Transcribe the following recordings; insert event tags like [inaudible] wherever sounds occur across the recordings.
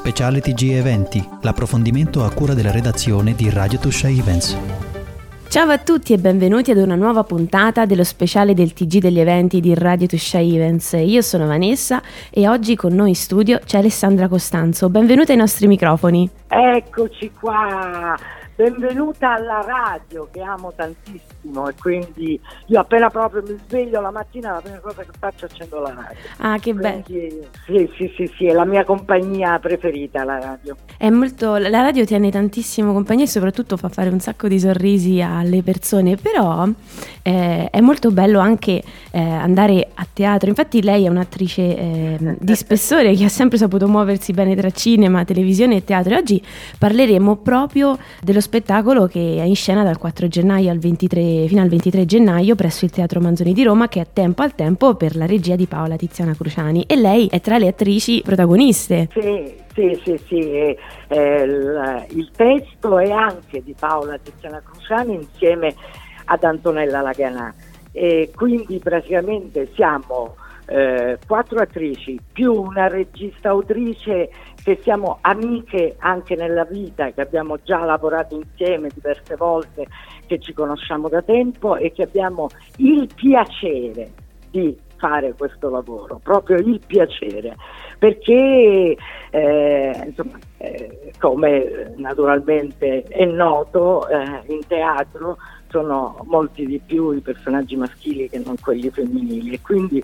Speciale TG Eventi, l'approfondimento a cura della redazione di Radio Tuscia Events. Ciao a tutti e benvenuti ad una nuova puntata dello speciale del TG degli eventi di Radio Tuscia Events. Io sono Vanessa e oggi con noi in studio c'è Alessandra Costanzo. Benvenuta ai nostri microfoni. Eccoci qua! Benvenuta alla radio che amo tantissimo e quindi io appena proprio mi sveglio la mattina la prima cosa che faccio è accendo la radio. Ah, che bello. Sì, sì, sì, sì, è la mia compagnia preferita la radio. È molto, la radio tiene tantissimo compagnia e soprattutto fa fare un sacco di sorrisi alle persone, però eh, è molto bello anche eh, andare a teatro. Infatti lei è un'attrice eh, [laughs] di spessore che ha sempre saputo muoversi bene tra cinema, televisione e teatro e oggi parleremo proprio dello spettacolo che è in scena dal 4 gennaio al 23, fino al 23 gennaio presso il Teatro Manzoni di Roma che è Tempo al Tempo per la regia di Paola Tiziana Cruciani e lei è tra le attrici protagoniste. Sì, sì, sì, sì. Eh, il, il testo è anche di Paola Tiziana Cruciani insieme ad Antonella Laganà e quindi praticamente siamo eh, quattro attrici più una regista autrice che siamo amiche anche nella vita, che abbiamo già lavorato insieme diverse volte, che ci conosciamo da tempo e che abbiamo il piacere di fare questo lavoro, proprio il piacere, perché eh, insomma, eh, come naturalmente è noto eh, in teatro sono molti di più i personaggi maschili che non quelli femminili. E quindi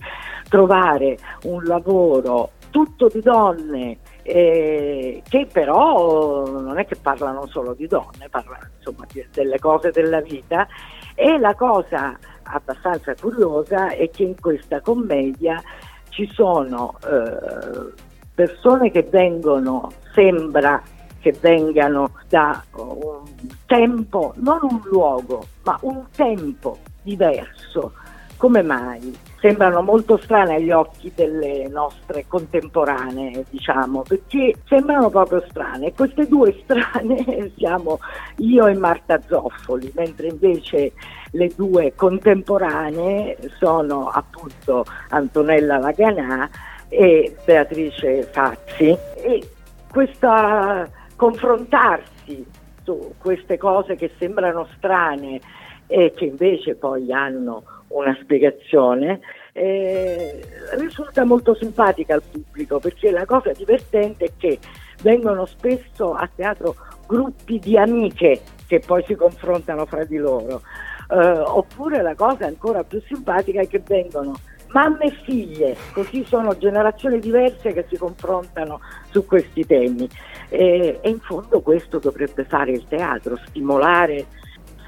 trovare un lavoro tutto di donne eh, che però non è che parlano solo di donne, parlano insomma delle cose della vita. E la cosa abbastanza curiosa è che in questa commedia ci sono eh, persone che vengono, sembra che vengano da un tempo, non un luogo, ma un tempo diverso. Come mai? Sembrano molto strane agli occhi delle nostre contemporanee, diciamo, perché sembrano proprio strane. Queste due strane [laughs] siamo io e Marta Zoffoli, mentre invece le due contemporanee sono appunto Antonella Laganà e Beatrice Fazzi. E questa confrontarsi su queste cose che sembrano strane e che invece poi hanno una spiegazione, eh, risulta molto simpatica al pubblico perché la cosa divertente è che vengono spesso a teatro gruppi di amiche che poi si confrontano fra di loro, eh, oppure la cosa ancora più simpatica è che vengono mamme e figlie, così sono generazioni diverse che si confrontano su questi temi. E, e in fondo questo dovrebbe fare il teatro, stimolare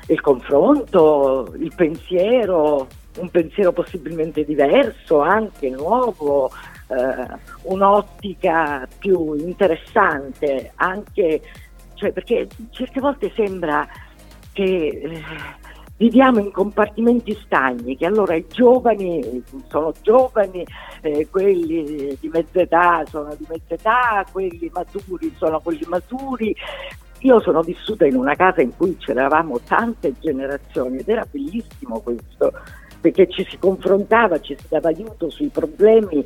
il confronto, il pensiero, un pensiero possibilmente diverso, anche nuovo, eh, un'ottica più interessante, anche, cioè, perché certe volte sembra che eh, viviamo in compartimenti stagni, che allora i giovani sono giovani, eh, quelli di mezza età sono di mezza età, quelli maturi sono quelli maturi. Io sono vissuta in una casa in cui c'eravamo tante generazioni ed era bellissimo questo, perché ci si confrontava, ci si dava aiuto sui problemi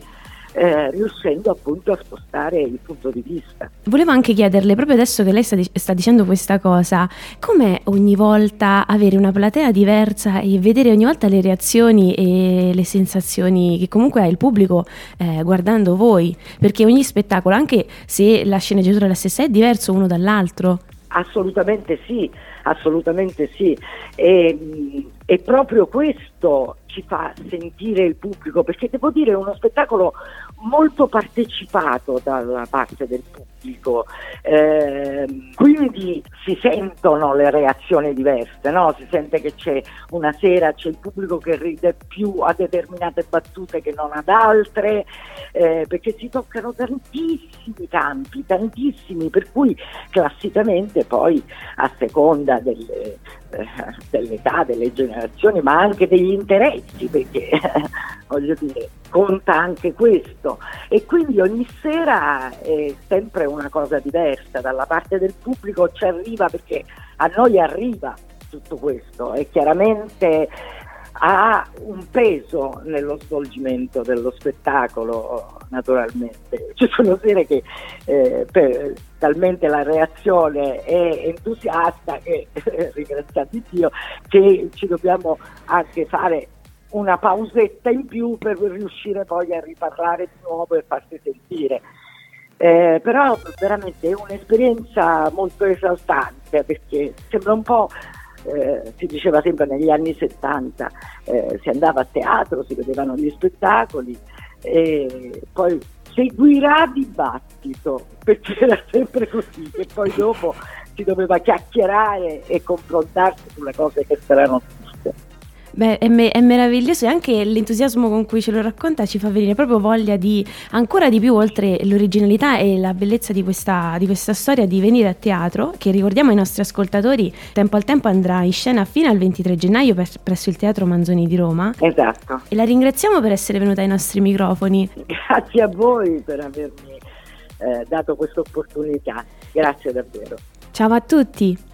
eh, riuscendo appunto a spostare il punto di vista. Volevo anche chiederle, proprio adesso che lei sta, sta dicendo questa cosa, com'è ogni volta avere una platea diversa e vedere ogni volta le reazioni e le sensazioni che comunque ha il pubblico eh, guardando voi? Perché ogni spettacolo, anche se la sceneggiatura è la stessa, è diverso uno dall'altro. Assolutamente sì, assolutamente sì. E, e proprio questo ci fa sentire il pubblico, perché devo dire è uno spettacolo molto partecipato dalla parte del pubblico, eh, quindi si sentono le reazioni diverse, no? si sente che c'è una sera c'è il pubblico che ride più a determinate battute che non ad altre, eh, perché si toccano tantissimi campi, tantissimi, per cui classicamente poi a seconda delle, [laughs] dell'età, delle generazioni, ma anche degli interessi, perché [laughs] voglio dire, conta anche questo. E quindi ogni sera è sempre una cosa diversa, dalla parte del pubblico ci arriva perché a noi arriva tutto questo e chiaramente ha un peso nello svolgimento dello spettacolo, naturalmente. [laughs] Ci sono sere che eh, per, talmente la reazione è entusiasta che, [laughs] ringraziati Dio, che ci dobbiamo anche fare una pausetta in più per riuscire poi a riparlare di nuovo e farsi sentire. Eh, però veramente è un'esperienza molto esaltante perché sembra un po', eh, si diceva sempre negli anni 70, eh, si andava a teatro, si vedevano gli spettacoli e poi seguirà dibattito perché era sempre così che poi dopo si doveva chiacchierare e confrontarsi sulle cose che saranno Beh, è, me- è, meraviglioso e anche l'entusiasmo con cui ce lo racconta ci fa venire proprio voglia di ancora di più, oltre l'originalità e la bellezza di questa, di questa storia, di venire a teatro, che ricordiamo ai nostri ascoltatori, tempo al tempo andrà in scena fino al 23 gennaio per, presso il Teatro Manzoni di Roma. Esatto. E la ringraziamo per essere venuta ai nostri microfoni. [laughs] Grazie a voi per avermi eh, dato questa opportunità. Grazie davvero. Ciao a tutti.